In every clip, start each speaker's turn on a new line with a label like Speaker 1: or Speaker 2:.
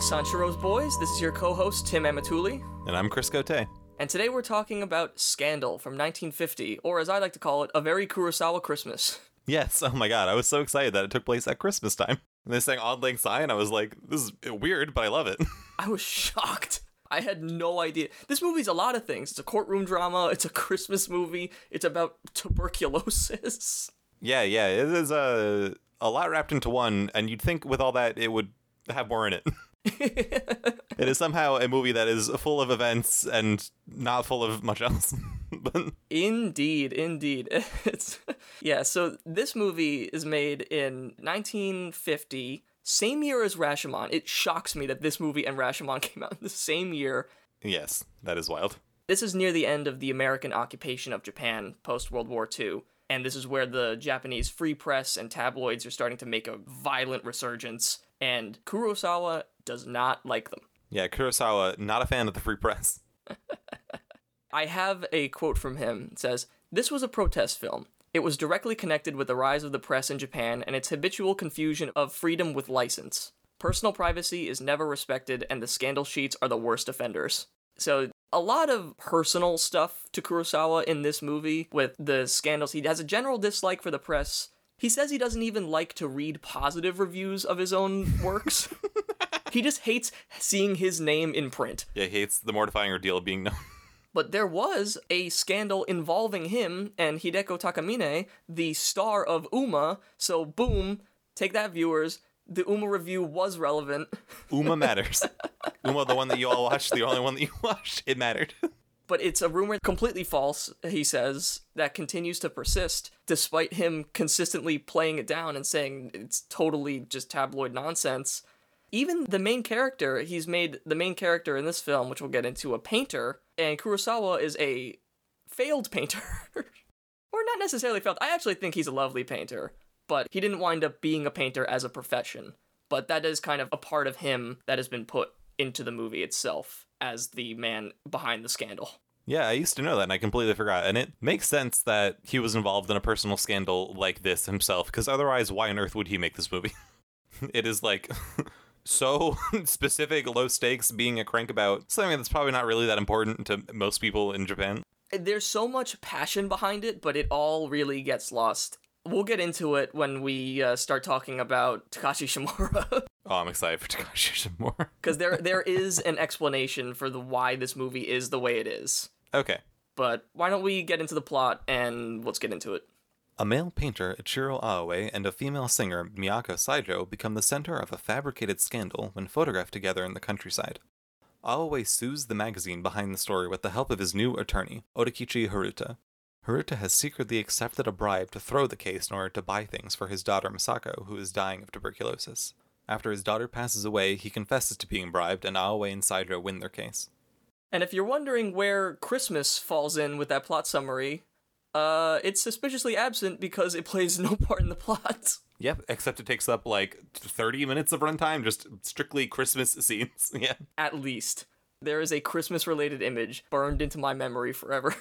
Speaker 1: to Sanshiro's Boys. This is your co-host Tim Amatuli,
Speaker 2: And I'm Chris Cote.
Speaker 1: and today we're talking about Scandal from 1950, or as I like to call it, a very Kurosawa Christmas.
Speaker 2: Yes, oh my god, I was so excited that it took place at Christmas time. And they sang Auld Lang Syne, I was like, this is weird, but I love it.
Speaker 1: I was shocked. I had no idea. This movie's a lot of things. It's a courtroom drama. It's a Christmas movie. It's about tuberculosis.
Speaker 2: yeah, yeah, it is a, a lot wrapped into one, and you'd think with all that it would have more in it. it is somehow a movie that is full of events and not full of much else. but
Speaker 1: Indeed, indeed. It's yeah. So this movie is made in 1950, same year as Rashomon. It shocks me that this movie and Rashomon came out in the same year.
Speaker 2: yes, that is wild.
Speaker 1: This is near the end of the American occupation of Japan post World War II, and this is where the Japanese free press and tabloids are starting to make a violent resurgence. And Kurosawa does not like them.
Speaker 2: Yeah, Kurosawa, not a fan of the free press.
Speaker 1: I have a quote from him. It says, This was a protest film. It was directly connected with the rise of the press in Japan and its habitual confusion of freedom with license. Personal privacy is never respected, and the scandal sheets are the worst offenders. So, a lot of personal stuff to Kurosawa in this movie with the scandals. He has a general dislike for the press. He says he doesn't even like to read positive reviews of his own works. he just hates seeing his name in print.
Speaker 2: Yeah, he hates the mortifying ordeal of being known.
Speaker 1: But there was a scandal involving him and Hideko Takamine, the star of Uma. So, boom, take that, viewers. The Uma review was relevant.
Speaker 2: Uma matters. Uma, the one that you all watched, the only one that you watched, it mattered.
Speaker 1: But it's a rumor completely false, he says, that continues to persist despite him consistently playing it down and saying it's totally just tabloid nonsense. Even the main character, he's made the main character in this film, which we'll get into, a painter, and Kurosawa is a failed painter. or not necessarily failed. I actually think he's a lovely painter, but he didn't wind up being a painter as a profession. But that is kind of a part of him that has been put into the movie itself as the man behind the scandal.
Speaker 2: Yeah, I used to know that and I completely forgot. And it makes sense that he was involved in a personal scandal like this himself, because otherwise, why on earth would he make this movie? it is like so specific, low stakes, being a crank about something that's probably not really that important to most people in Japan.
Speaker 1: There's so much passion behind it, but it all really gets lost. We'll get into it when we uh, start talking about Takashi Shimura,
Speaker 2: Oh, I'm excited for Takashi Shimura.
Speaker 1: because there there is an explanation for the why this movie is the way it is.
Speaker 2: Okay.
Speaker 1: But why don't we get into the plot and let's get into it.
Speaker 2: A male painter, Ichiro Aoe, and a female singer, Miyako Saijo, become the center of a fabricated scandal when photographed together in the countryside. Aoe sues the magazine behind the story with the help of his new attorney, Odakichi Haruta. Haruta has secretly accepted a bribe to throw the case in order to buy things for his daughter Masako, who is dying of tuberculosis. After his daughter passes away, he confesses to being bribed, and Aoe and Saijo win their case.
Speaker 1: And if you're wondering where Christmas falls in with that plot summary, uh, it's suspiciously absent because it plays no part in the plot.
Speaker 2: Yep, except it takes up like 30 minutes of runtime, just strictly Christmas scenes. yeah.
Speaker 1: At least. There is a Christmas related image burned into my memory forever.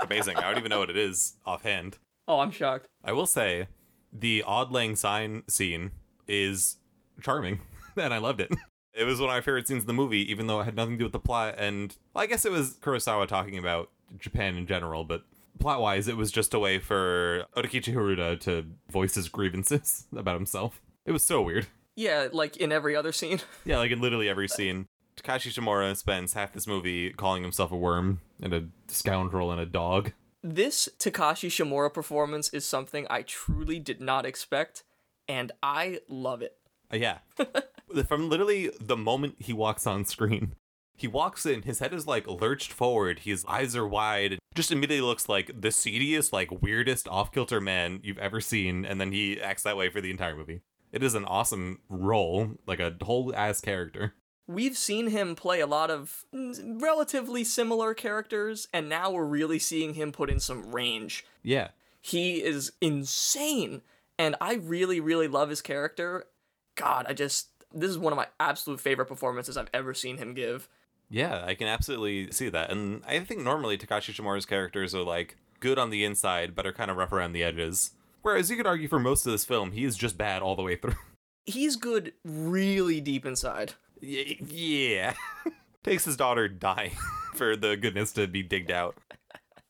Speaker 2: Amazing. I don't even know what it is offhand.
Speaker 1: oh, I'm shocked.
Speaker 2: I will say the Auld Lang Syne scene is charming, and I loved it. It was one of my favorite scenes in the movie, even though it had nothing to do with the plot. And well, I guess it was Kurosawa talking about Japan in general, but plot wise, it was just a way for Odakichi Haruta to voice his grievances about himself. It was so weird.
Speaker 1: Yeah, like in every other scene.
Speaker 2: Yeah, like in literally every scene. Takashi Shimura spends half this movie calling himself a worm and a scoundrel and a dog.
Speaker 1: This Takashi Shimura performance is something I truly did not expect, and I love it.
Speaker 2: Uh, yeah. From literally the moment he walks on screen, he walks in, his head is like lurched forward, his eyes are wide, just immediately looks like the seediest, like weirdest off kilter man you've ever seen, and then he acts that way for the entire movie. It is an awesome role, like a whole ass character.
Speaker 1: We've seen him play a lot of relatively similar characters, and now we're really seeing him put in some range.
Speaker 2: Yeah.
Speaker 1: He is insane, and I really, really love his character. God, I just. This is one of my absolute favorite performances I've ever seen him give.
Speaker 2: Yeah, I can absolutely see that. And I think normally Takashi Shimura's characters are like good on the inside, but are kind of rough around the edges. Whereas you could argue for most of this film, he is just bad all the way through.
Speaker 1: He's good really deep inside.
Speaker 2: Y- yeah. Takes his daughter dying for the goodness to be digged out.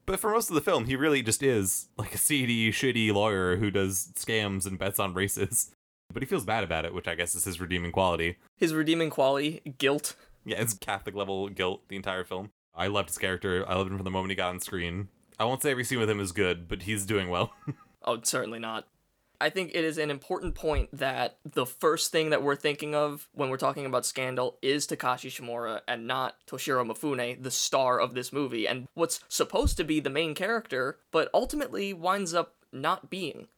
Speaker 2: But for most of the film, he really just is like a seedy, shitty lawyer who does scams and bets on races. But he feels bad about it, which I guess is his redeeming quality.
Speaker 1: His redeeming quality, guilt.
Speaker 2: Yeah, it's Catholic level guilt the entire film. I loved his character. I loved him from the moment he got on screen. I won't say every scene with him is good, but he's doing well.
Speaker 1: Oh, certainly not. I think it is an important point that the first thing that we're thinking of when we're talking about Scandal is Takashi Shimura and not Toshiro Mifune, the star of this movie, and what's supposed to be the main character, but ultimately winds up not being.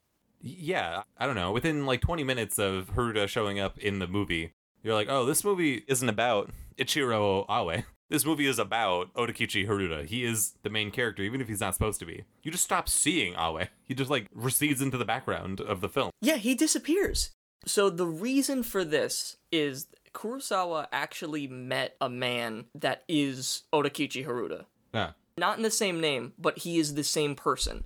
Speaker 2: yeah, I don't know. Within like 20 minutes of Haruta showing up in the movie, you're like, oh, this movie isn't about Ichiro Awe. This movie is about Odakichi Haruta. He is the main character, even if he's not supposed to be. You just stop seeing Awe. He just like recedes into the background of the film.
Speaker 1: Yeah, he disappears. So the reason for this is Kurosawa actually met a man that is Odakichi Haruta.
Speaker 2: Yeah.
Speaker 1: Not in the same name, but he is the same person.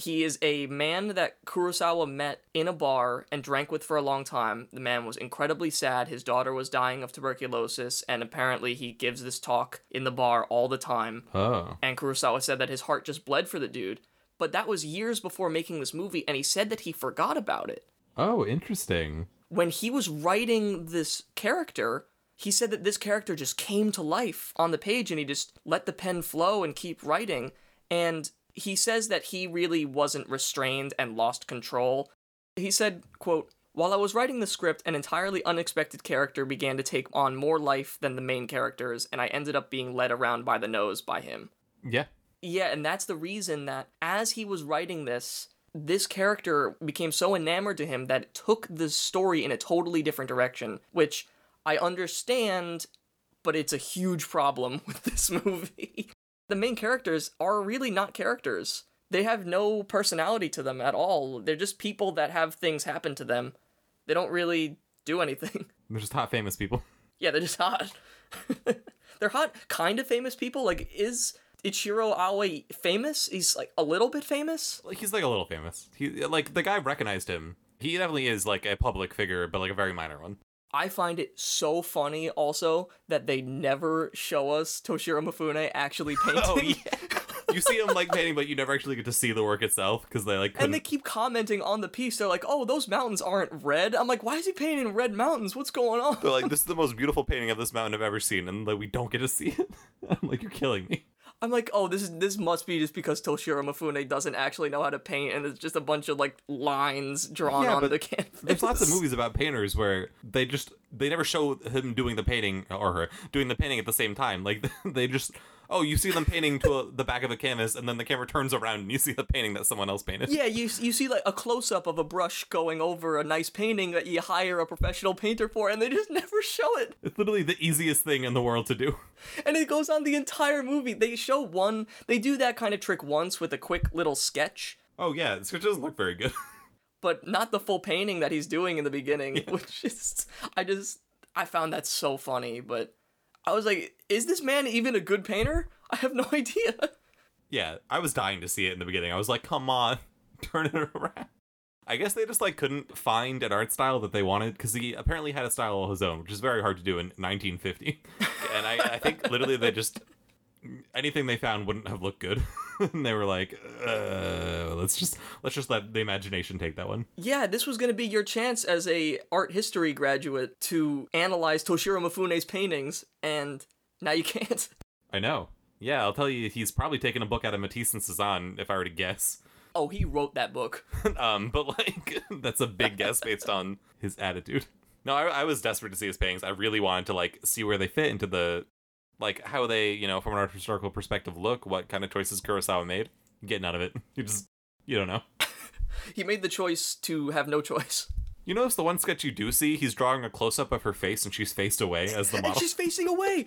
Speaker 1: He is a man that Kurosawa met in a bar and drank with for a long time. The man was incredibly sad. His daughter was dying of tuberculosis, and apparently he gives this talk in the bar all the time.
Speaker 2: Oh.
Speaker 1: And Kurosawa said that his heart just bled for the dude. But that was years before making this movie, and he said that he forgot about it
Speaker 2: Oh, interesting.
Speaker 1: when he was writing this character, he said that this character just came to life on the page and he just let the pen flow and keep writing. And he says that he really wasn't restrained and lost control. He said, quote, while I was writing the script, an entirely unexpected character began to take on more life than the main characters, and I ended up being led around by the nose by him.
Speaker 2: Yeah.
Speaker 1: Yeah, and that's the reason that as he was writing this, this character became so enamored to him that it took the story in a totally different direction, which I understand, but it's a huge problem with this movie. The main characters are really not characters. They have no personality to them at all. They're just people that have things happen to them. They don't really do anything.
Speaker 2: They're just hot famous people.
Speaker 1: Yeah, they're just hot. they're hot, kind of famous people. Like, is Ichiro Aoi famous? He's like a little bit famous.
Speaker 2: Like he's like a little famous. He like the guy recognized him. He definitely is like a public figure, but like a very minor one.
Speaker 1: I find it so funny also that they never show us Toshiro Mifune actually painting.
Speaker 2: Oh, yeah. You see him like painting, but you never actually get to see the work itself because they like couldn't.
Speaker 1: And they keep commenting on the piece. They're like, "Oh, those mountains aren't red." I'm like, "Why is he painting red mountains? What's going on?"
Speaker 2: They're like, this is the most beautiful painting of this mountain I've ever seen, and like we don't get to see it. I'm like, you're killing me.
Speaker 1: I'm like, "Oh, this is this must be just because Toshiro Mifune doesn't actually know how to paint, and it's just a bunch of like lines drawn
Speaker 2: Yeah,
Speaker 1: onto the canvas."
Speaker 2: There's lots of movies about painters where they just they never show him doing the painting or her doing the painting at the same time. Like they just oh you see them painting to a, the back of a canvas, and then the camera turns around and you see the painting that someone else painted.
Speaker 1: Yeah, you you see like a close up of a brush going over a nice painting that you hire a professional painter for, and they just never show it.
Speaker 2: It's literally the easiest thing in the world to do.
Speaker 1: And it goes on the entire movie. They show one, they do that kind of trick once with a quick little sketch,
Speaker 2: Oh yeah, the sketch doesn't look very good.
Speaker 1: but not the full painting that he's doing in the beginning, which is, I just, I found that so funny. But I was like, is this man even a good painter? I have no idea.
Speaker 2: yeah, I was dying to see it in the beginning. I was like, come on, turn it around. I guess they just like couldn't find an art style that they wanted because he apparently had a style of his own, which is very hard to do in 1950. and I, I think literally they just anything they found wouldn't have looked good. and they were like, uh, let's just let's just let the imagination take that one.
Speaker 1: Yeah, this was going to be your chance as a art history graduate to analyze Toshiro Mifune's paintings, and now you can't.
Speaker 2: I know. Yeah, I'll tell you, he's probably taken a book out of Matisse and Cezanne, if I were to guess.
Speaker 1: Oh, he wrote that book.
Speaker 2: um, but like that's a big guess based on his attitude. No, I, I was desperate to see his paintings. I really wanted to like see where they fit into the, like how they, you know, from an art historical perspective, look what kind of choices Kurosawa made. Getting out of it. You just you don't know.
Speaker 1: He made the choice to have no choice.
Speaker 2: You notice the one sketch you do see, he's drawing a close up of her face and she's faced away as the
Speaker 1: And
Speaker 2: model.
Speaker 1: she's facing away.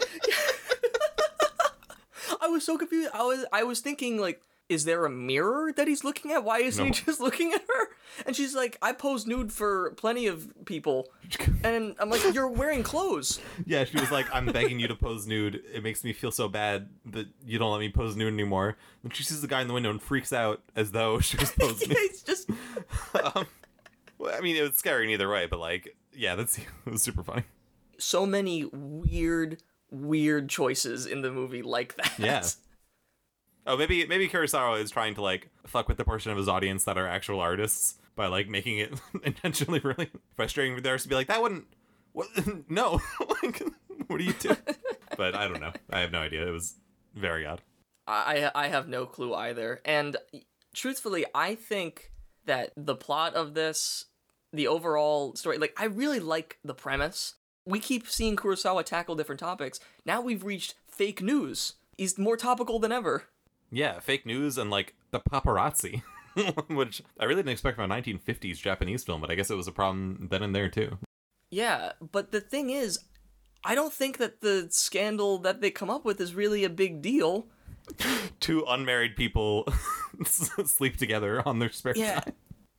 Speaker 1: I was so confused. I was I was thinking like is there a mirror that he's looking at? Why isn't he just looking at her? And she's like, I pose nude for plenty of people. And I'm like, you're wearing clothes.
Speaker 2: yeah, she was like, "I'm begging you to pose nude. It makes me feel so bad that you don't let me pose nude anymore." And she sees the guy in the window and freaks out as though she was posing nude.
Speaker 1: it's just
Speaker 2: um, well, I mean, it was scary in either way, but like, yeah, that's it was super funny.
Speaker 1: so many weird, weird choices in the movie like that.
Speaker 2: Yeah. Oh, maybe maybe Kurosawa is trying to like fuck with the portion of his audience that are actual artists by like making it intentionally really frustrating for theirs to be like that wouldn't what no like what do you do? but I don't know. I have no idea. It was very odd.
Speaker 1: I I have no clue either. And truthfully, I think that the plot of this, the overall story, like I really like the premise. We keep seeing Kurosawa tackle different topics. Now we've reached fake news. He's more topical than ever.
Speaker 2: Yeah, fake news and like the paparazzi, which I really didn't expect from a 1950s Japanese film, but I guess it was a problem then and there too.
Speaker 1: Yeah, but the thing is, I don't think that the scandal that they come up with is really a big deal.
Speaker 2: Two unmarried people sleep together on their spare
Speaker 1: Yeah,
Speaker 2: time.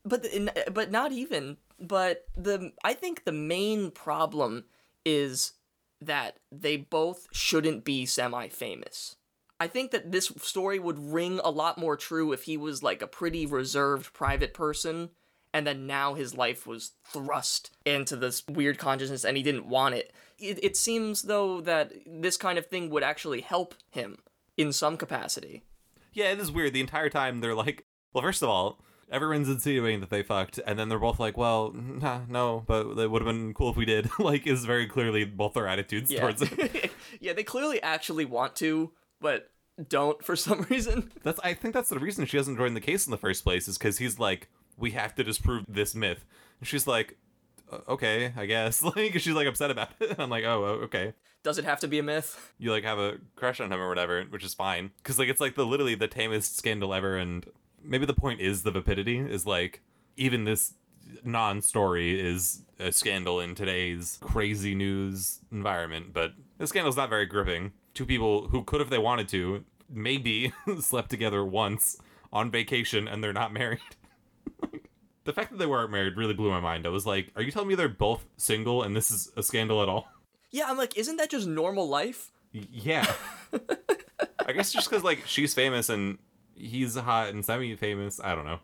Speaker 1: but the, but not even. But the I think the main problem is that they both shouldn't be semi-famous. I think that this story would ring a lot more true if he was like a pretty reserved private person and then now his life was thrust into this weird consciousness and he didn't want it. It, it seems though that this kind of thing would actually help him in some capacity.
Speaker 2: Yeah, it is weird. The entire time they're like, well, first of all, everyone's insinuating that they fucked, and then they're both like, well, nah, no, but it would have been cool if we did. like, is very clearly both their attitudes
Speaker 1: Yeah.
Speaker 2: towards it.
Speaker 1: yeah, they clearly actually want to, but don't for some reason.
Speaker 2: That's I think that's the reason she doesn't join the case in the first place is because he's like, we have to disprove this myth, and she's like, "Uh, okay, I guess. Like she's like upset about it. I'm like, oh, oh, okay.
Speaker 1: Does it have to be a myth?
Speaker 2: You like have a crush on him or whatever, which is fine because like it's like the literally the tamest scandal ever, and maybe the point is the vapidity is like even this non-story is a scandal in today's crazy news environment, but the scandal's not very gripping. Two people who could, if they wanted to, maybe slept together once on vacation and they're not married. the fact that they weren't married really blew my mind. I was like, are you telling me they're both single and this is a scandal at all?
Speaker 1: Yeah, I'm like, isn't that just normal life?
Speaker 2: Y- Yeah. I guess just because, like, she's famous and he's hot and semi famous. I don't know.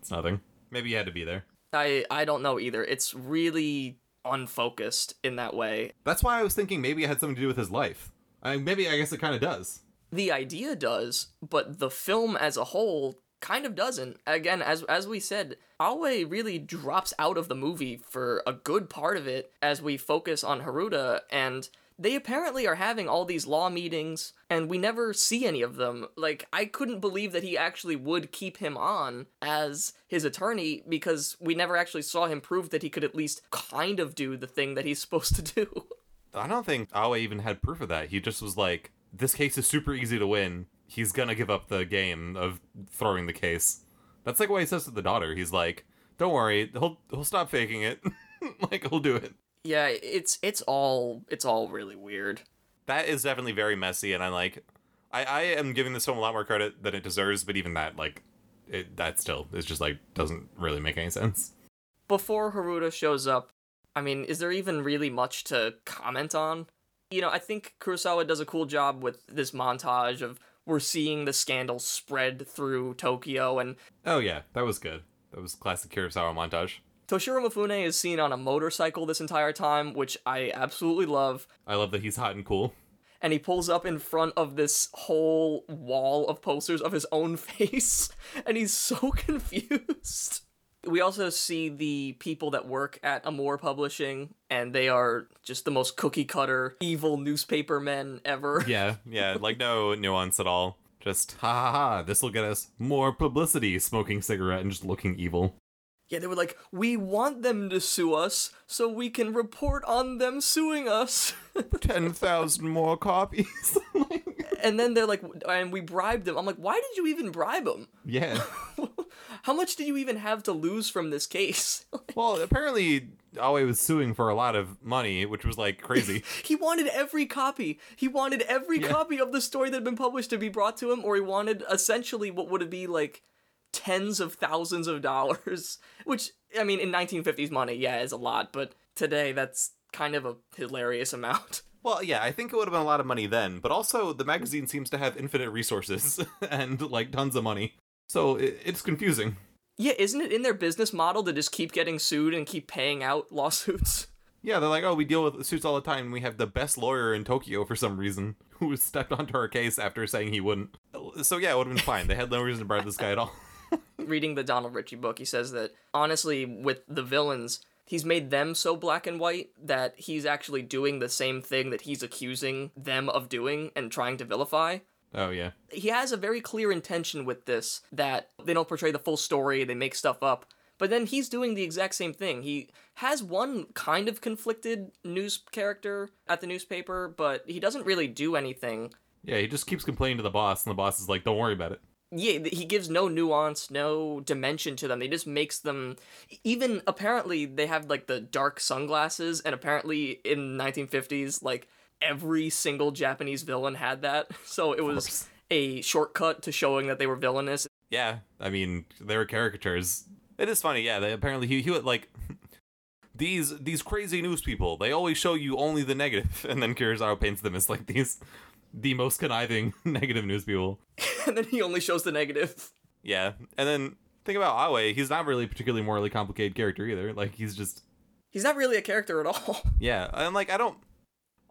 Speaker 2: It's nothing. Maybe you had to be there.
Speaker 1: I I don't know either. It's really unfocused in that way.
Speaker 2: That's why I was thinking maybe it had something to do with his life. I maybe I guess it kind of does.
Speaker 1: The idea does, but the film as a whole kind of doesn't. Again, as as we said, Aoi really drops out of the movie for a good part of it as we focus on Haruda and they apparently are having all these law meetings and we never see any of them. Like I couldn't believe that he actually would keep him on as his attorney because we never actually saw him prove that he could at least kind of do the thing that he's supposed to do.
Speaker 2: I don't think Aoi even had proof of that. He just was like, this case is super easy to win. He's gonna give up the game of throwing the case. That's like what he says to the daughter. He's like, don't worry, he'll he'll stop faking it. like he'll do it.
Speaker 1: yeah, it's it's all it's all really weird.
Speaker 2: that is definitely very messy and i'm like i i am giving this film a lot more credit than it deserves but even that like it that still is just like doesn't really make any sense
Speaker 1: before Haruda shows up, I mean, is there even really much to comment on? You know, I think Kurosawa does a cool job with this montage of we're seeing the scandal spread through Tokyo, and
Speaker 2: oh yeah that was good that was classic kurosawa montage
Speaker 1: Toshiro Mifune is seen on a motorcycle this entire time, which I absolutely love.
Speaker 2: i love that he's hot and cool
Speaker 1: And he pulls up in front of this whole wall of posters of his own face, and he's so confused. We also see the people that work at Amore Publishing, and they are just the most cookie cutter, evil newspaper men ever.
Speaker 2: yeah yeah like no nuance at all just ha ha ha this will get us more publicity smoking cigarette and just looking evil
Speaker 1: Yeah, they were like, we want them to sue us so we can report on them suing us.
Speaker 2: 10,000 more copies
Speaker 1: and then they're like, and we bribed them. I'm like, why did you even bribe them?
Speaker 2: yeah
Speaker 1: How much did you even have to lose from this case?
Speaker 2: well apparently Aoi was suing for a lot of money which was like crazy
Speaker 1: he wanted every copy. He wanted every
Speaker 2: Yeah.
Speaker 1: copy of the story that had been published to be brought to him, or he wanted essentially what would it be like tens of thousands of dollars. Which, I mean, in 1950s money, yeah, is a lot, but today that's kind of a hilarious amount.
Speaker 2: Well, yeah, I think it would have been a lot of money then, but also the magazine seems to have infinite resources and like tons of money. So it, it's confusing.
Speaker 1: Yeah, isn't it in their business model to just keep getting sued and keep paying out lawsuits?
Speaker 2: Yeah, they're like, oh, we deal with suits all the time. We have the best lawyer in Tokyo for some reason who stepped onto our case after saying he wouldn't. So yeah, it would have been fine. They had no reason to bribe this guy at all.
Speaker 1: Reading the Donald Richie book, he says that honestly, with the villains, he's made them so black and white that he's actually doing the same thing that he's accusing them of doing and trying to vilify.
Speaker 2: Oh yeah.
Speaker 1: He has a very clear intention with this that they don't portray the full story, they make stuff up. But then he's doing the exact same thing. He has one kind of conflicted news character at the newspaper, but he doesn't really do anything.
Speaker 2: Yeah, he just keeps complaining to the boss, and the boss is like, "Don't worry about it."
Speaker 1: Yeah, he gives no nuance, no dimension to them. He just makes them. Even apparently, they have like the dark sunglasses, and apparently in 1950s, like every single Japanese villain had that. So it was a shortcut to showing that they were villainous.
Speaker 2: Yeah, I mean, they were caricatures. It is funny, yeah. They apparently he, he would like these these crazy news people. They always show you only the negative, and then Kurosawa paints them as like these the most conniving negative news people.
Speaker 1: and then he only shows the negative.
Speaker 2: Yeah, and then think about Aoi. He's not really a particularly morally complicated character either. Like he's just
Speaker 1: he's not really a character at all.
Speaker 2: Yeah, and like I don't.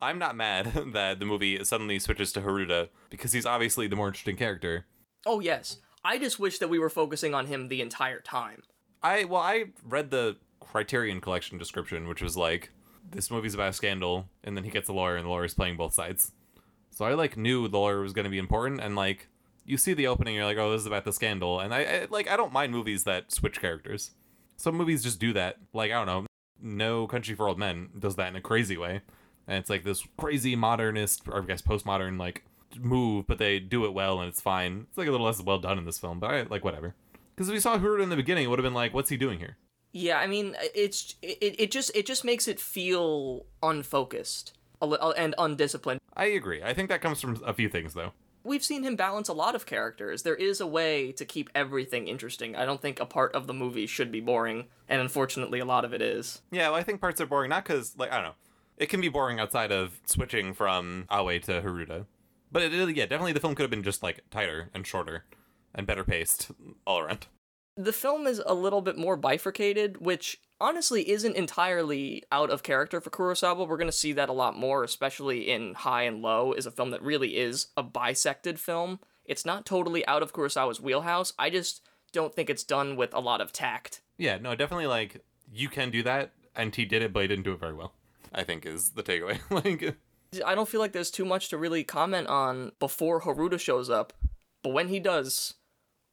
Speaker 2: I'm not mad that the movie suddenly switches to Haruta because he's obviously the more interesting character.
Speaker 1: Oh yes, I just wish that we were focusing on him the entire time.
Speaker 2: I well, I read the Criterion Collection description, which was like this movie's about a scandal, and then he gets a lawyer, and the lawyer's playing both sides. So I like knew the lawyer was going to be important, and like you see the opening, you're like, oh, this is about the scandal, and I, I like I don't mind movies that switch characters. Some movies just do that. Like I don't know, No Country for Old Men does that in a crazy way, and it's like this crazy modernist, or I guess postmodern like move, but they do it well, and it's fine. It's like a little less well done in this film, but I like whatever. Because if we saw Haruta in the beginning, it would have been like, what's he doing here?
Speaker 1: Yeah, I mean, it's it, it just it just makes it feel unfocused Uh, and undisciplined.
Speaker 2: I agree. I think that comes from a few things, though.
Speaker 1: We've seen him balance a lot of characters. There is a way to keep everything interesting. I don't think a part of the movie should be boring, and unfortunately, a lot of it is.
Speaker 2: Yeah, well, I think parts are boring, not because, like, I don't know. It can be boring outside of switching from Aoi to Haruta. But it, yeah, definitely the film could have been just, like, tighter and shorter and better paced all around.
Speaker 1: The film is a little bit more bifurcated, which honestly isn't entirely out of character for Kurosawa. We're going to see that a lot more, especially in High and Low, is a film that really is a bisected film. It's not totally out of Kurosawa's wheelhouse. I just don't think it's done with a lot of tact.
Speaker 2: Yeah, no, definitely, like, you can do that, and he did it, but he didn't do it very well, I think is the takeaway. like,
Speaker 1: I don't feel like there's too much to really comment on before Haruta shows up, but when he does,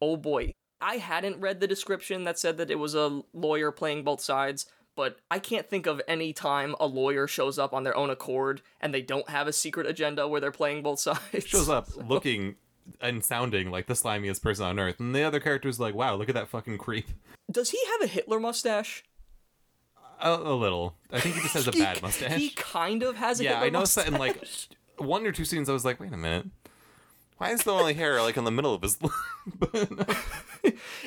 Speaker 1: oh boy. I hadn't read the description that said that it was a lawyer playing both sides, but I can't think of any time a lawyer shows up on their own accord and they don't have a secret agenda where they're playing both sides.
Speaker 2: shows up looking and sounding like the slimiest person on earth, and the other character's like, wow, look at that fucking creep.
Speaker 1: Does he have a Hitler mustache?
Speaker 2: A, a little. I think he just has a
Speaker 1: He-
Speaker 2: bad mustache.
Speaker 1: He kind of has a
Speaker 2: yeah,
Speaker 1: Hitler
Speaker 2: I noticed that in like one or two scenes. I was like, wait a minute. Why is the only hair like in the middle of his lip?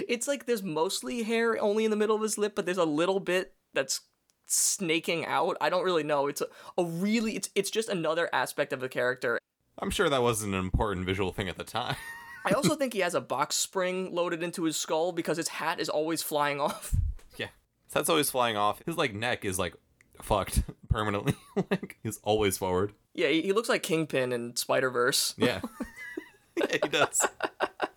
Speaker 1: It's like there's mostly hair only in the middle of his lip, but there's a little bit that's snaking out. I don't really know. It's a, a really it's it's just another aspect of the character.
Speaker 2: I'm sure that wasn't an important visual thing at the time.
Speaker 1: I also think he has a box spring loaded into his skull because his hat is always flying off.
Speaker 2: yeah, that's always flying off. His like neck is like fucked permanently. like he's always forward.
Speaker 1: Yeah, he, he looks like Kingpin in Spider Verse.
Speaker 2: Yeah, yeah, he does.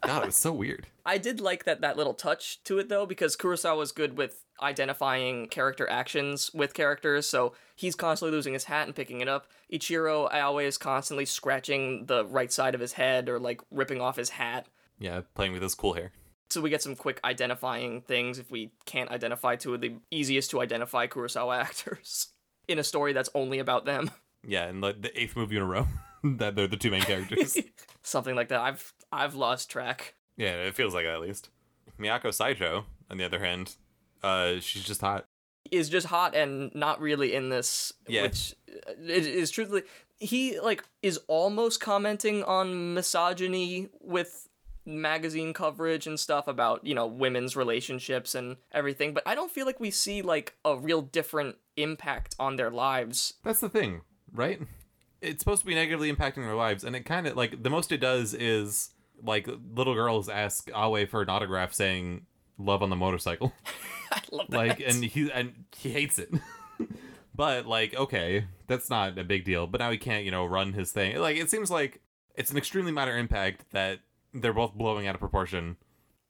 Speaker 2: God, it was so weird.
Speaker 1: I did like that that little touch to it though because Kurosawa was good with identifying character actions with characters. So he's constantly losing his hat and picking it up. Ichiro Aoi is constantly scratching the right side of his head or like ripping off his hat.
Speaker 2: Yeah, playing with his cool hair.
Speaker 1: So we get some quick identifying things if we can't identify two of the easiest to identify Kurosawa actors in a story that's only about them.
Speaker 2: Yeah, and like the eighth movie in a row that they're the two main characters.
Speaker 1: Something like that. I've I've lost track.
Speaker 2: yeah, it feels like that at least. Miyako Saijo, on the other hand, uh, she's just hot.
Speaker 1: is just hot and not really in this
Speaker 2: Yeah.
Speaker 1: which uh, is, is truthfully he like is almost commenting on misogyny with magazine coverage and stuff about you know women's relationships and everything but i don't feel like we see like a real different impact on their lives
Speaker 2: That's the thing, right? It's supposed to be negatively impacting their lives, and it kind of like the most it does is like little girls ask Awe for an autograph saying "love on the motorcycle,"
Speaker 1: i love that
Speaker 2: like, and he and he hates it. But like, okay, that's not a big deal. But now he can't, you know, run his thing. Like, it seems like it's an extremely minor impact that they're both blowing out of proportion.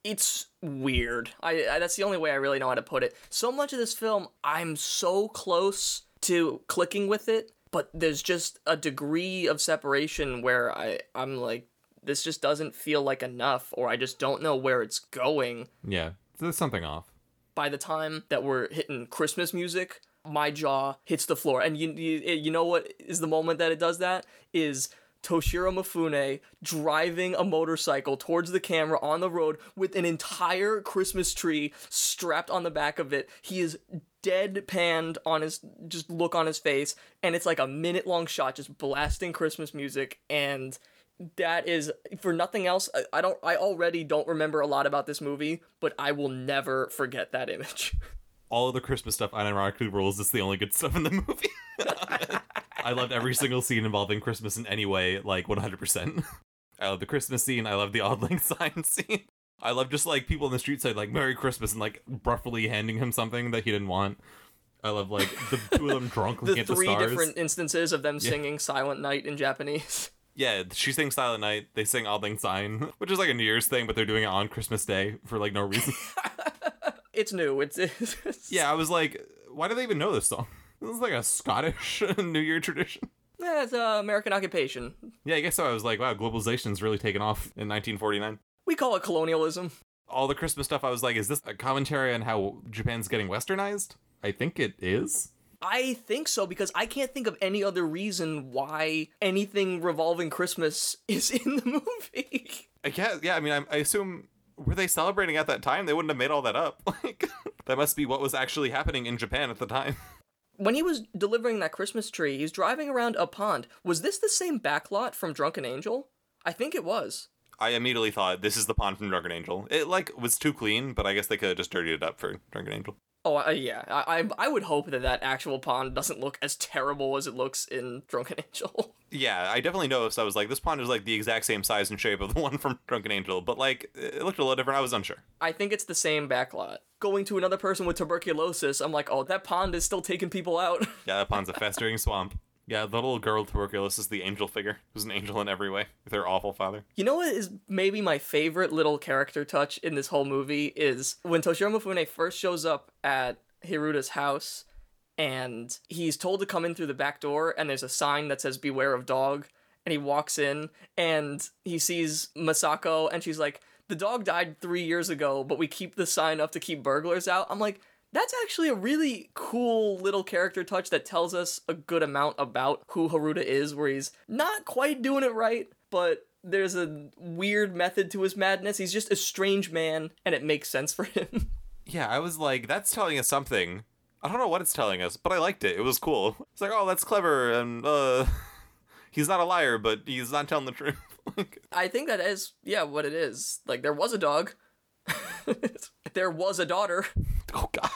Speaker 1: it's weird. I, I that's the only way I really know how to put it. So much of this film, I'm so close to clicking with it, but there's just a degree of separation where I I'm like this just doesn't feel like enough or I just don't know where it's going.
Speaker 2: Yeah, there's something off.
Speaker 1: By the time that we're hitting Christmas music, my jaw hits the floor. And you you, you know what is the moment that it does that is Toshiro Mifune driving a motorcycle towards the camera on the road with an entire Christmas tree strapped on the back of it. He is deadpanned on his just look on his face, and it's like a minute long shot just blasting Christmas music and that is for nothing else I, I don't i already don't remember a lot about this movie but i will never forget that image
Speaker 2: All of the Christmas stuff unironically rules. It's the only good stuff in the movie. I loved every single scene involving Christmas in any way, like 100%. I love the Christmas scene. I love the odd lang syne scene. I love just like people in the street saying like "Merry Christmas" and like gruffly handing him something that he didn't want. I love like the two of them drunk looking
Speaker 1: the
Speaker 2: at the
Speaker 1: three different instances of them singing silent night in japanese
Speaker 2: Yeah, she sings Silent Night. They sing Auld Lang Syne, which is like a New Year's thing, but they're doing it on Christmas Day for like no reason.
Speaker 1: it's new it's, it's
Speaker 2: yeah, I was like, why do they even know this song? This is like a Scottish New Year tradition.
Speaker 1: yeah, it's uh, american occupation
Speaker 2: Yeah, I guess so. I was like, wow, globalization's really taken off in 1949.
Speaker 1: we call it colonialism
Speaker 2: All the Christmas stuff, I was like, is this a commentary on how Japan's getting westernized? I think it is.
Speaker 1: I think so because I can't think of any other reason why anything revolving Christmas is in the movie.
Speaker 2: I guess, yeah, I mean, I, I assume, were they celebrating at that time? They wouldn't have made all that up. Like, that must be what was actually happening in Japan at the time.
Speaker 1: When he was delivering that Christmas tree, he's driving around a pond. Was this the same backlot from Drunken Angel? I think it was.
Speaker 2: I immediately thought, this is the pond from Drunken Angel. It, like, was too clean, but I guess they could have just dirtied it up for Drunken Angel.
Speaker 1: Oh, uh, yeah. I, I I would hope that that actual pond doesn't look as terrible as it looks in Drunken Angel.
Speaker 2: Yeah, I definitely noticed. I was like, this pond is like the exact same size and shape of the one from Drunken Angel, but like, it looked a little different. I was unsure.
Speaker 1: I think it's the same backlot. Going to another person with tuberculosis, I'm like, oh, that pond is still taking people out.
Speaker 2: Yeah, that pond's a festering swamp. Yeah, the little girl with tuberculosis, is the angel figure, who's an angel in every way, with her awful father.
Speaker 1: You know what is maybe my favorite little character touch in this whole movie is when Toshiro Mifune first shows up at Hiruta's house and he's told to come in through the back door and there's a sign that says beware of dog and he walks in and he sees Masako and she's like the dog died 3 years ago but we keep the sign up to keep burglars out. I'm like that's actually a really cool little character touch that tells us a good amount about who Haruta is, where he's not quite doing it right, but there's a weird method to his madness. He's just a strange man, and it makes sense for him.
Speaker 2: Yeah, I was like, that's telling us something. I don't know what it's telling us, but I liked it. It was cool. It's like, oh, that's clever, and uh, he's not a liar, but he's not telling the truth.
Speaker 1: I think that is, yeah, what it is. Like, there was a dog. there was a daughter.
Speaker 2: oh god.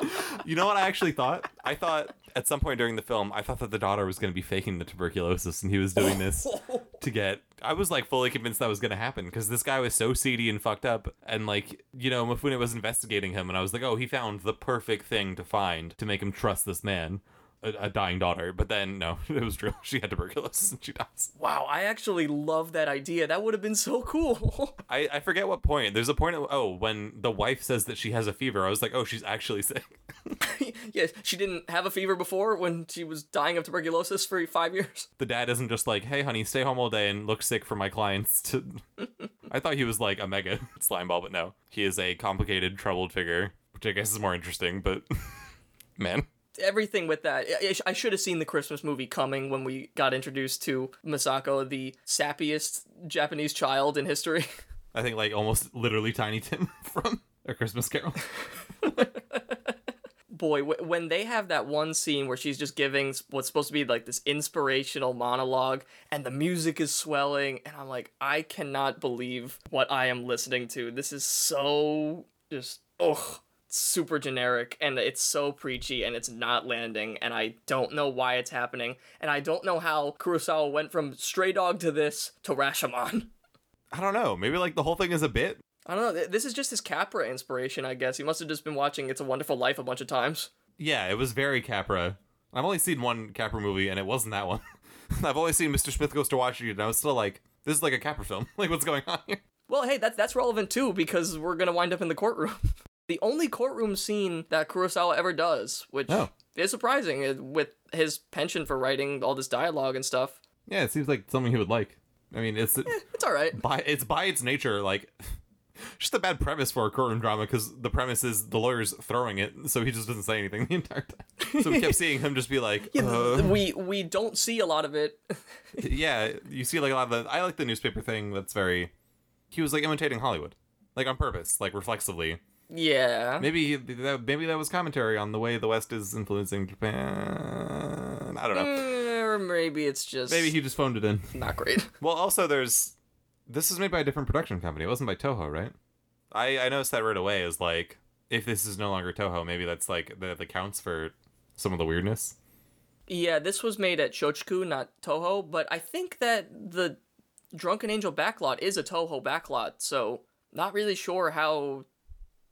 Speaker 2: you know what I actually thought? I thought at some point during the film, I thought that the daughter was going to be faking the tuberculosis, and he was doing this to get. I was like fully convinced that was going to happen because this guy was so seedy and fucked up, and like you know, Mifune was investigating him, and I was like, oh, he found the perfect thing to find to make him trust this man. A, a dying daughter, but then no, it was true. She had tuberculosis and she dies.
Speaker 1: Wow, I actually love that idea. That would have been so cool.
Speaker 2: I, I forget what point. There's a point. Of, oh, when the wife says that she has a fever, I was like, oh, she's actually sick.
Speaker 1: yeah, she didn't have a fever before when she was dying of tuberculosis for five years.
Speaker 2: the dad isn't just like, "Hey, honey, stay home all day and look sick for my clients." To, I thought he was like a mega slime ball, but no, he is a complicated, troubled figure, which I guess is more interesting. But man,
Speaker 1: everything with that. I, should have seen the Christmas movie coming when we got introduced to Masako, the sappiest Japanese child in history.
Speaker 2: I think like almost literally Tiny Tim from A Christmas Carol.
Speaker 1: Boy, w- when they have that one scene where she's just giving what's supposed to be like this inspirational monologue and the music is swelling, and I'm like, I cannot believe what I am listening to. This is so just, ugh. Super generic and it's so preachy and it's not landing and I don't know why it's happening and I don't know how Kurosawa went from Stray Dog to this to Rashomon.
Speaker 2: I don't know. Maybe like the whole thing is a bit.
Speaker 1: I don't know. This is just his Capra inspiration, I guess. He must have just been watching It's a Wonderful Life a bunch of times.
Speaker 2: Yeah, it was very Capra. I've only seen one Capra movie, and it wasn't that one. I've only seen Mr. Smith Goes to Washington, and I was still like, this is like a Capra film. like, what's going on here?
Speaker 1: Well, hey, that's that's relevant too because we're gonna wind up in the courtroom. The only courtroom scene that Kurosawa ever does, which
Speaker 2: Oh.
Speaker 1: is surprising with his penchant for writing all this dialogue and stuff.
Speaker 2: Yeah, it seems like something he would like. I mean, it's
Speaker 1: It's all right.
Speaker 2: by it's by its nature like just a bad premise for a courtroom drama because the premise is the lawyer's throwing it, so he just doesn't say anything the entire time. So we kept seeing him just be like, uh,
Speaker 1: We we don't see a lot of it.
Speaker 2: yeah. You see like a lot of the. I like the newspaper thing. That's very. He was like imitating Hollywood, like on purpose, like reflexively.
Speaker 1: Yeah.
Speaker 2: Maybe that maybe that was commentary on the way the West is influencing Japan. I don't know.
Speaker 1: Eh, Or maybe it's just
Speaker 2: Maybe he just phoned it in.
Speaker 1: not great.
Speaker 2: Well, also there's this is made by a different production company. It wasn't by Toho, right? I I noticed that right away. Is like if this is no longer Toho, maybe that's like that accounts for some of the weirdness.
Speaker 1: Yeah, this was made at Shochiku, not Toho, but I think that the Drunken Angel backlot is a Toho backlot, so not really sure how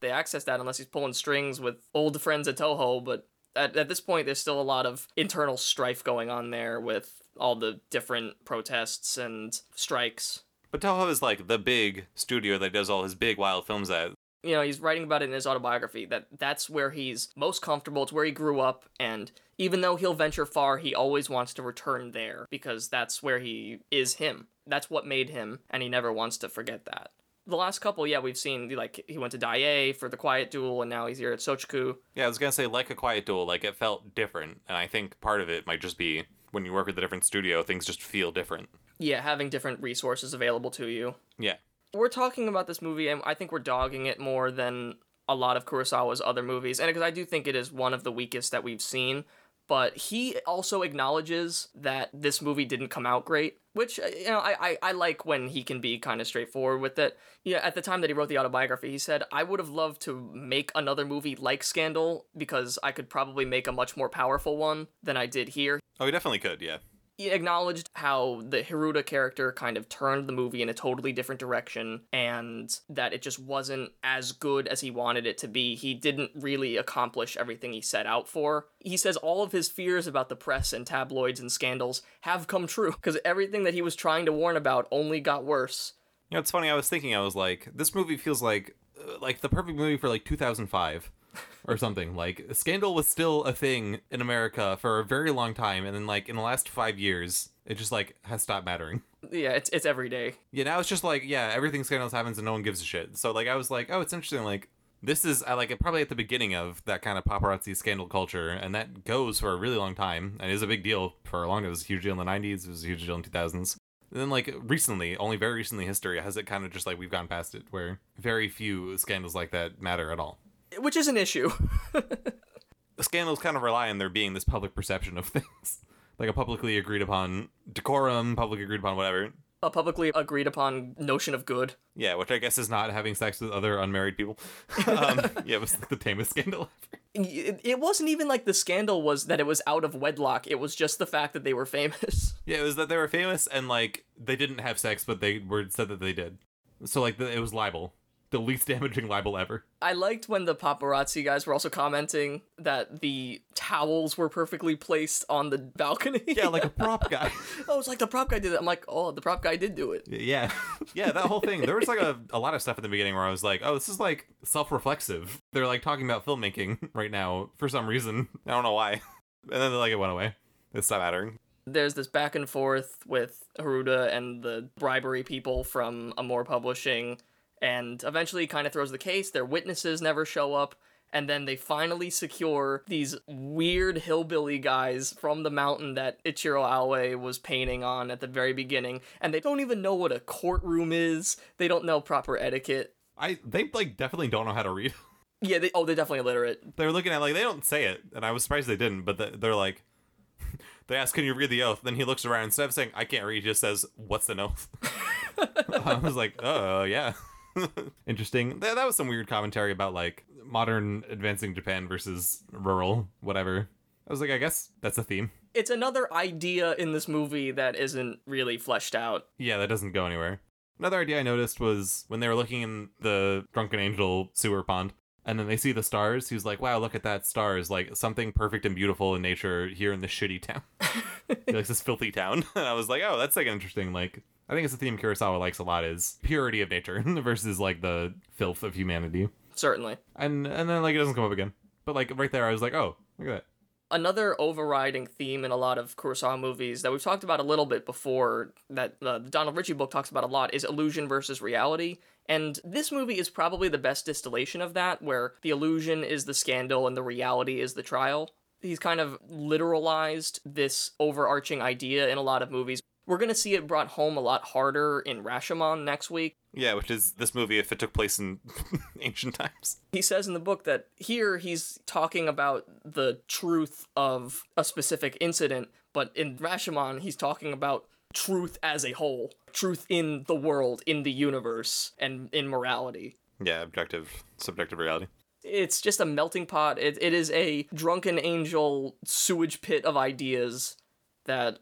Speaker 1: they access that unless he's pulling strings with old friends at Toho, but at, at this point there's still a lot of internal strife going on there with all the different protests and strikes.
Speaker 2: But Toho is like the big studio that does all his big wild films at.
Speaker 1: you know he's writing about it in his autobiography that that's where he's most comfortable it's where he grew up and even though he'll venture far he always wants to return there because that's where he is him that's what made him and he never wants to forget that the last couple yeah we've seen like he went to Daiei for the quiet duel and now he's here at Shochiku
Speaker 2: Yeah, I was gonna say like a quiet duel, like it felt different, and I think part of it might just be when you work with a different studio, things just feel different.
Speaker 1: yeah having different resources available to you
Speaker 2: Yeah.
Speaker 1: we're talking about this movie and I think we're dogging it more than a lot of Kurosawa's other movies and because I do think it is one of the weakest that we've seen but he also acknowledges that this movie didn't come out great which uh, you know I, I, I like when he can be kind of straightforward with it yeah at the time that he wrote the autobiography he said i would have loved to make another movie like scandal because i could probably make a much more powerful one than i did here
Speaker 2: Oh, he definitely could. Yeah.
Speaker 1: He acknowledged how the Hiruda character kind of turned the movie in a totally different direction and that it just wasn't as good as he wanted it to be. He didn't really accomplish everything he set out for. He says all of his fears about the press and tabloids and scandals have come true because everything that he was trying to warn about only got worse.
Speaker 2: You know, it's funny. I was thinking, I was like, this movie feels like uh, like the perfect movie for like 2005 or something. Like, Scandal was still a thing in America for a very long time, and then like in the last five years, it just like has stopped mattering.
Speaker 1: Yeah, it's it's every day.
Speaker 2: Yeah, now it's just like yeah, everything Scandals happens and no one gives a shit. So like, I was like, oh, it's interesting. Like, this is I like it probably at the beginning of that kind of paparazzi scandal culture, and that goes for a really long time and is a big deal for a long. It was a huge deal in the 90s. It was a huge deal in 2000s. And then like recently, only very recently, history has it kind of just like we've gone past it, where very few scandals like that matter at all.
Speaker 1: Which is an issue.
Speaker 2: The scandals kind of rely on there being this public perception of things, like a publicly agreed upon decorum, publicly agreed upon whatever.
Speaker 1: a publicly agreed upon notion of good.
Speaker 2: Yeah, which I guess is not having sex with other unmarried people. um, yeah, it was like the tamest scandal ever.
Speaker 1: It, it wasn't even like the scandal was that it was out of wedlock. It was just the fact that they were famous.
Speaker 2: Yeah, it was that they were famous and like they didn't have sex, but they were said that they did. So like the, it was libel, the least damaging libel ever.
Speaker 1: I liked when the paparazzi guys were also commenting that the towels were perfectly placed on the balcony.
Speaker 2: Yeah, like a prop guy.
Speaker 1: oh, it's like the prop guy did it. I'm like, oh, the prop guy did do it.
Speaker 2: yeah, yeah, that whole thing. There was like a, a lot of stuff in the beginning where I was like, oh, this is like self-reflexive. They're like talking about filmmaking right now for some reason. I don't know why. And then like it went away. It stopped mattering.
Speaker 1: There's this back and forth with Haruda and the bribery people from Amor Publishing, and eventually kind of throws the case. Their witnesses never show up. And then they finally secure these weird hillbilly guys from the mountain that Ichiro Aoe was painting on at the very beginning. And they don't even know what a courtroom is. They don't know proper etiquette.
Speaker 2: I they like definitely don't know how to read.
Speaker 1: Yeah, they, oh, they're definitely illiterate.
Speaker 2: They're looking at like they don't say it, and I was surprised they didn't. But they- they're like, they ask, "Can you read the oath?" Then he looks around instead of saying, "I can't read," he just says, "What's an oath?" I was like, "Oh yeah." Interesting. That, that was some weird commentary about like modern advancing Japan versus rural, whatever. I was like, I guess that's a theme.
Speaker 1: It's another idea in this movie that isn't really fleshed out.
Speaker 2: Yeah, that doesn't go anywhere. Another idea I noticed was when they were looking in the Drunken Angel sewer pond.
Speaker 3: And then they see the stars. He's like, "Wow, look at that stars! Like something perfect and beautiful in nature here in this shitty town, he likes this filthy town." And I was like, "Oh, that's like an interesting. Like, I think it's a theme Kurosawa likes a lot is purity of nature versus like the filth of humanity."
Speaker 1: Certainly.
Speaker 3: And and then like it doesn't come up again. But like right there, I was like, "Oh, look at that."
Speaker 1: Another overriding theme in a lot of Kurosawa movies that we've talked about a little bit before, that uh, the Donald Richie book talks about a lot, is illusion versus reality. And this movie is probably the best distillation of that, where the illusion is the scandal and the reality is the trial. He's kind of literalized this overarching idea in a lot of movies. We're going to see it brought home a lot harder in Rashomon next week.
Speaker 2: Yeah, which is this movie if it took place in ancient times.
Speaker 1: He says in the book that here he's talking about the truth of a specific incident, but in Rashomon he's talking about truth as a whole, truth in the world, in the universe, and in morality.
Speaker 2: Yeah, objective, subjective reality.
Speaker 1: It's just a melting pot. It, it is a drunken angel sewage pit of ideas that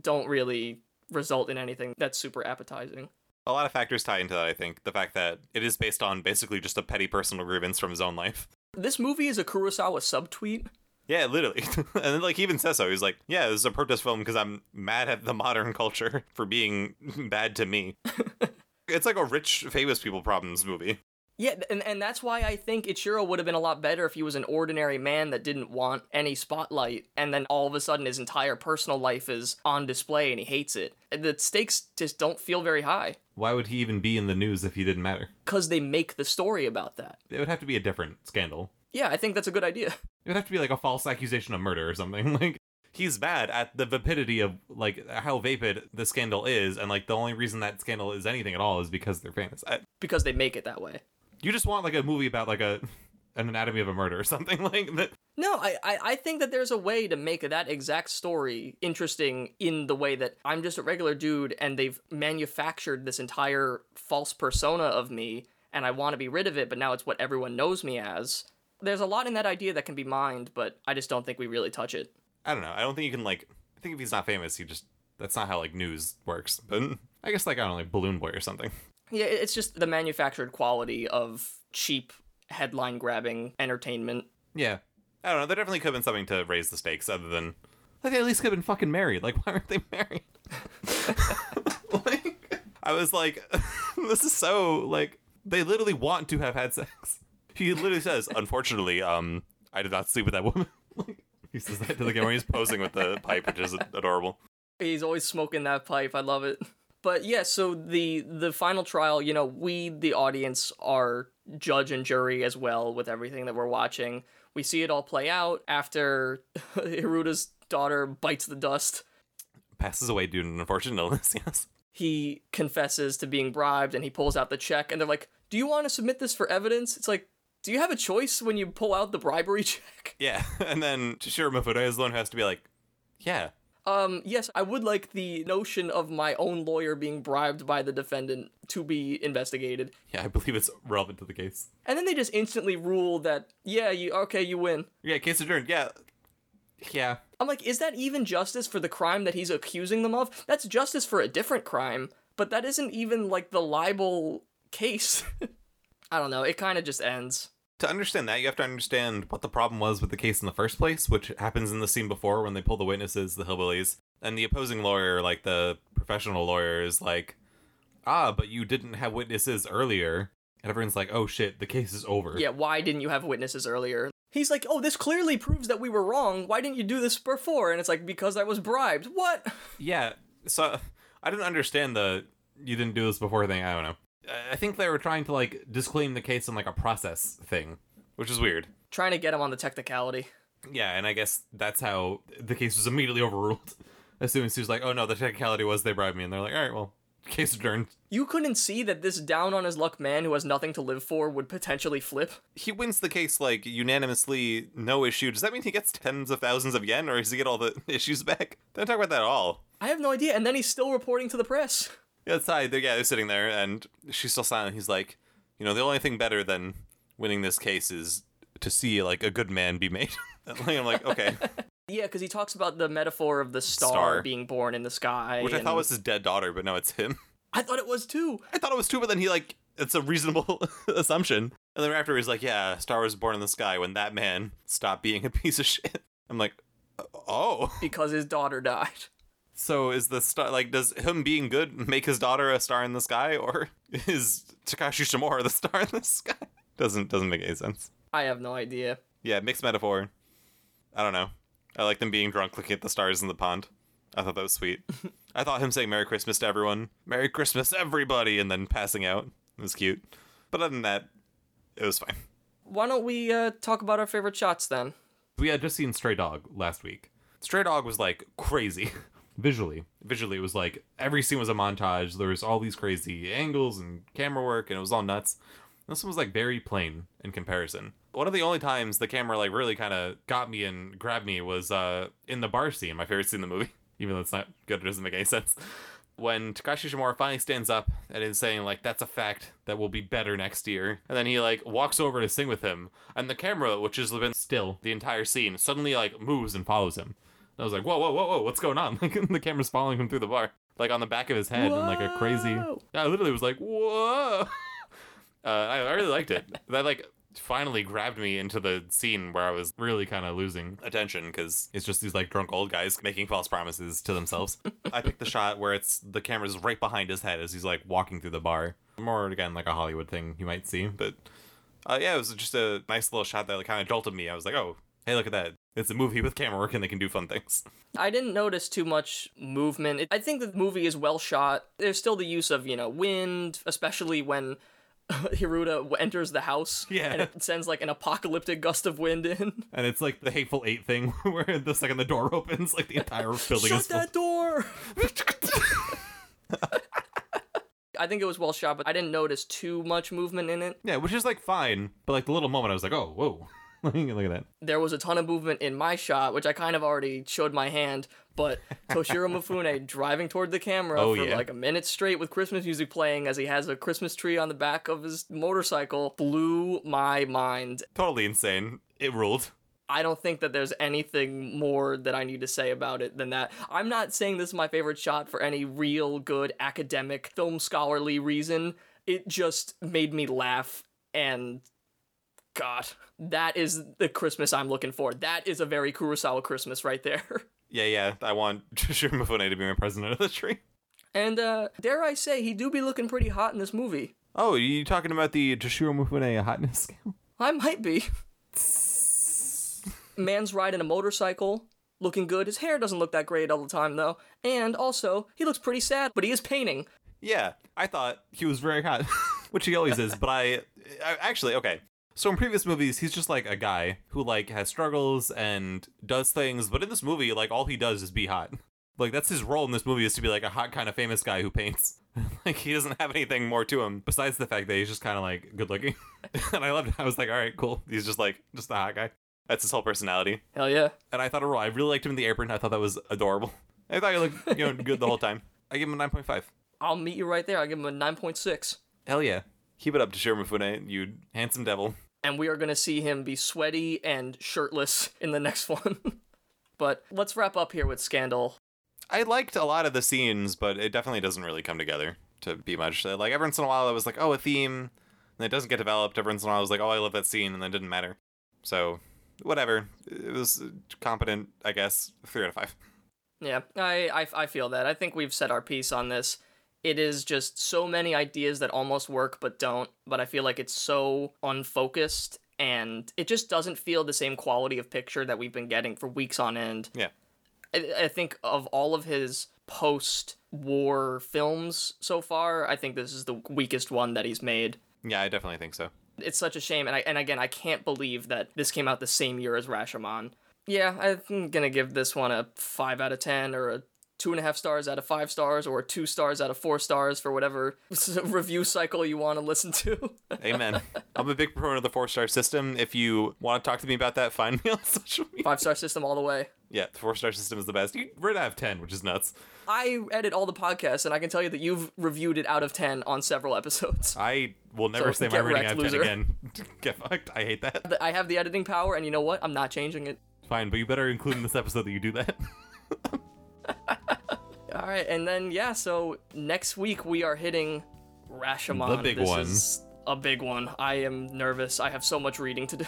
Speaker 1: don't really result in anything that's super appetizing.
Speaker 2: A lot of factors tie into that, I think. The fact that it is based on basically just a petty personal grievance from his own life.
Speaker 1: This movie is a Kurosawa subtweet.
Speaker 2: Yeah, literally. and then, like, he even says so. He's like, yeah, this is a protest film because I'm mad at the modern culture for being bad to me. it's like a rich, famous people problems movie.
Speaker 1: Yeah, and, and that's why I think Ichiro would have been a lot better if he was an ordinary man that didn't want any spotlight, and then all of a sudden his entire personal life is on display and he hates it. The stakes just don't feel very high.
Speaker 3: Why would he even be in the news if he didn't matter?
Speaker 1: Because they make the story about that.
Speaker 3: It would have to be a different scandal.
Speaker 1: Yeah, I think that's a good idea.
Speaker 3: It would have to be like a false accusation of murder or something. Like he's bad at the vapidity of like how vapid the scandal is, and like the only reason that scandal is anything at all is because they're famous. I,
Speaker 1: Because they make it that way.
Speaker 3: You just want like a movie about like a an anatomy of a murder or something like that.
Speaker 1: No, I, I, I think that there's a way to make that exact story interesting in the way that I'm just a regular dude and they've manufactured this entire false persona of me and I want to be rid of it, but now it's what everyone knows me as. There's a lot in that idea that can be mined, but I just don't think we really touch it.
Speaker 2: I don't know. I don't think you can, like, I think if he's not famous, he just, that's not how, like, news works. But
Speaker 3: I guess like I don't know, like Balloon Boy or something.
Speaker 1: Yeah, it's just the manufactured quality of cheap headline grabbing entertainment.
Speaker 3: Yeah.
Speaker 2: I don't know. There definitely could have been something to raise the stakes other than,
Speaker 3: Like they at least could have been fucking married. Like why aren't they married? like
Speaker 2: I was like, this is so, like,
Speaker 3: they literally want to have had sex.
Speaker 2: he literally says, unfortunately, um, I did not sleep with that woman.
Speaker 3: Like, he says that to the
Speaker 2: camera. he's posing with the pipe, which is adorable.
Speaker 1: He's always smoking that pipe. I love it. But yeah, so the the final trial, you know, we the audience are judge and jury as well with everything that we're watching. We see it all play out after Hiruta's daughter bites the dust.
Speaker 2: Passes away due to an unfortunate illness, yes.
Speaker 1: He confesses to being bribed and he pulls out the check and they're like, "Do you want to submit this for evidence?" It's like, "Do you have a choice when you pull out the bribery check?"
Speaker 2: Yeah, and then Shishiro Mafuda is the one who has to be like, yeah,
Speaker 1: Um, yes, I would like the notion of my own lawyer being bribed by the defendant to be investigated.
Speaker 3: Yeah, I believe it's relevant to the case.
Speaker 1: And then they just instantly rule that, yeah, you okay, you win.
Speaker 3: Yeah, case adjourned. Yeah. Yeah.
Speaker 1: I'm like, is that even justice for the crime that he's accusing them of? That's justice for a different crime, but that isn't even like the libel case. I don't know, it kind of just ends.
Speaker 2: To understand that, you have to understand
Speaker 3: What the problem was with the case in the first place, which happens in the scene before when they pull the witnesses, the hillbillies,
Speaker 2: and the opposing lawyer, like the professional lawyer, is like,
Speaker 3: ah, but you didn't have witnesses earlier. And everyone's like, oh shit, the case is over.
Speaker 1: Yeah, why didn't you have witnesses earlier? He's like, oh, this clearly proves that we were wrong. Why didn't you do this before? And it's like, because I was bribed. What?
Speaker 3: Yeah. So I didn't understand the you didn't do this before thing. I don't know. I- think they were trying to like disclaim the case on like a process thing.
Speaker 2: which is weird.
Speaker 1: Trying to get him on the technicality.
Speaker 3: Yeah, and I guess that's how the case was immediately overruled. As soon as he was like, "Oh no, the technicality was they bribed me," and they're like, "All right, well, case adjourned."
Speaker 1: You couldn't see that this down on his luck man who has nothing to live for would potentially flip.
Speaker 2: He wins the case like unanimously, no issue. Does that mean he gets tens of thousands of yen, or does he get all the issues back? Don't talk about that at all.
Speaker 1: I have no idea. And then he's still reporting to the press.
Speaker 2: Yeah, they're, yeah, they're sitting there, and she's still silent. He's like, you know, the only thing better than winning this case is to see like a good man be made. I'm like, okay,
Speaker 1: Yeah, because he talks about the metaphor of the star,
Speaker 2: Star.
Speaker 1: being born in the sky.
Speaker 2: which I
Speaker 1: and-
Speaker 2: thought was his dead daughter, but no, it's him.
Speaker 1: I thought it was too.
Speaker 2: I thought it was too, but then he like It's a reasonable assumption. And then after he's like, yeah, Star was Born in the Sky when that man stopped being a piece of shit. I'm like, oh.
Speaker 1: because his daughter died.
Speaker 2: So is the star like does him being good make his daughter a star in the sky or is Takashi Shimura the star in the sky? Doesn't doesn't make any sense.
Speaker 1: I have no idea.
Speaker 2: Yeah, mixed metaphor. I don't know. I like them being drunk looking at the stars in the pond. I thought that was sweet. I thought him saying Merry Christmas to everyone, Merry Christmas everybody, and then passing out. It was cute. But other than that, it was fine.
Speaker 1: Why don't we uh, talk about our favorite shots then?
Speaker 2: We had just seen Stray Dog last week. Stray Dog was like crazy visually. Visually, it was like every scene was a montage. There was all these crazy angles and camera work, and it was all nuts. This one was like very plain in comparison. One of the only times the camera like really kind of got me and grabbed me was uh in the bar scene, my favorite scene in the movie. Even though it's not good, it doesn't make any sense. When Takashi Shimura finally stands up and is saying like that's a fact that will be better next year, and then he like walks over to sing with him, and the camera, which has been still the entire scene, suddenly like moves and follows him. I was like, whoa, whoa, whoa, whoa, what's going on? Like the camera's following him through the bar, like on the back of his head, and like a crazy. I literally was like, whoa. Uh, I, I really liked it. That like finally grabbed me into the scene where I was really kind of losing attention because it's just these like drunk old guys making false promises to themselves. I picked the shot where it's the camera's right behind his head as he's like walking through the bar. More again like a Hollywood thing you might see, but uh, yeah, it was just a nice little shot that like, kind of jolted me. I was like, oh, hey, look at that. It's a movie with camera work and they can do fun things.
Speaker 1: I didn't notice too much movement. It- I think the movie is well shot. There's still the use of, you know, wind, especially when Hiruta enters the house
Speaker 2: Yeah.
Speaker 1: and it sends like an apocalyptic gust of wind in.
Speaker 2: And it's like the Hateful Eight thing where the second the door opens, like the entire building
Speaker 1: Shut
Speaker 2: is full.
Speaker 1: that door! I think it was well shot, but I didn't notice too much movement in it.
Speaker 2: Yeah, which is like fine, but like the little moment, I was like, oh, whoa, look at that.
Speaker 1: There was a ton of movement in my shot, which I kind of already showed my hand, but Toshiro Mifune driving toward the camera
Speaker 2: Oh,
Speaker 1: for
Speaker 2: yeah.
Speaker 1: like a minute straight with Christmas music playing as he has a Christmas tree on the back of his motorcycle blew my mind.
Speaker 2: Totally insane. It ruled.
Speaker 1: I don't think that there's anything more that I need to say about it than that. I'm not saying this is my favorite shot for any real good academic film scholarly reason. It just made me laugh and God, that is the Christmas I'm looking for. That is a very Kurosawa Christmas right there.
Speaker 2: Yeah, yeah. I want Toshiro Mifune to be my president of the tree.
Speaker 1: And uh dare I say, he do be looking pretty hot in this movie.
Speaker 2: Oh, you talking about the Toshiro Mifune hotness scale?
Speaker 1: I might be. Man's riding a motorcycle, looking good. His hair doesn't look that great all the time though. And also, he looks pretty sad, but he is painting.
Speaker 2: Yeah, I thought he was very hot, which he always is. But I, I actually okay. So in previous movies, he's just like a guy who like has struggles and does things. But in this movie, like all he does is be hot. Like that's his role in this movie is to be like a hot kind of famous guy who paints. like he doesn't have anything more to him besides the fact that he's just kind of like good looking. and I loved it. I was like, all right, cool. He's just like just a hot guy. That's his whole personality.
Speaker 1: Hell yeah.
Speaker 2: And I thought overall, I really liked him in the apron. I thought that was adorable. I thought he looked you know good the whole time. I give him a nine point five.
Speaker 1: I'll meet you right there. I give him a 9.6.
Speaker 2: Hell yeah. Keep it up Toshiro Mifune, you handsome devil.
Speaker 1: And we are going to see him be sweaty and shirtless in the next one. but let's wrap up here with Scandal.
Speaker 2: I liked a lot of the scenes, but it definitely doesn't really come together to be much. Like every once in a while, I was like, oh, a theme, and it doesn't get developed. Every once in a while, I was like, oh, I love that scene, and then it didn't matter. So, whatever. It was competent, I guess. Three out of five.
Speaker 1: Yeah, I, I, I feel that. I think we've said our piece on this. It is just so many ideas that almost work but don't, but I feel like it's so unfocused and it just doesn't feel the same quality of picture that we've been getting for weeks on end.
Speaker 2: Yeah.
Speaker 1: I, I think of all of his post war films so far, I think this is the weakest one that he's made.
Speaker 2: Yeah, I definitely think so.
Speaker 1: It's such a shame, and I and again, I can't believe that this came out the same year as Rashomon. Yeah, I'm gonna give this one a five out of ten, or a two and a half stars out of five stars, or two stars out of four stars for whatever review cycle you want to listen to.
Speaker 2: Amen. I'm a big proponent of the four star system. If you want to talk to me about that, find me on social media.
Speaker 1: five star system all the way.
Speaker 2: Yeah, the four star system is the best. You rate out of 10, which is nuts.
Speaker 1: I edit all the podcasts, and I can tell you that you've reviewed it out of ten on several episodes.
Speaker 2: I will never
Speaker 1: So,
Speaker 2: say my rating
Speaker 1: wrecked,
Speaker 2: out of 10 again. Get fucked. I hate that.
Speaker 1: I have the editing power, and you know what? I'm not changing it.
Speaker 2: Fine, but you better include in this episode that you do that.
Speaker 1: All right, and then yeah, so next week we are hitting Rashomon.
Speaker 2: The big
Speaker 1: this
Speaker 2: one.
Speaker 1: is a big one. I am nervous. I have so much reading to do.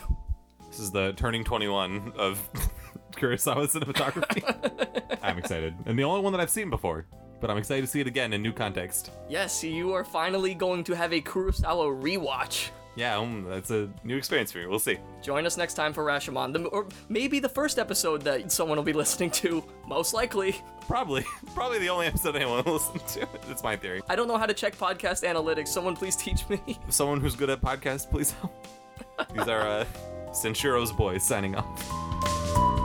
Speaker 2: This is the turning 21 of Kurosawa cinematography. I'm excited. And the only one that I've seen before. But I'm excited to see it again in new context.
Speaker 1: Yes, you are finally going to have a Kurosawa rewatch.
Speaker 2: Yeah, um, that's a new experience for me. We'll see.
Speaker 1: Join us next time for Rashomon, the, or maybe the first episode that someone will be listening to. Most likely.
Speaker 2: Probably. Probably the only episode anyone will listen to. That's my theory.
Speaker 1: I don't know how to check podcast analytics. Someone please teach me.
Speaker 2: Someone who's good at podcasts, please help. These are uh, Sanshiro's Boys signing off.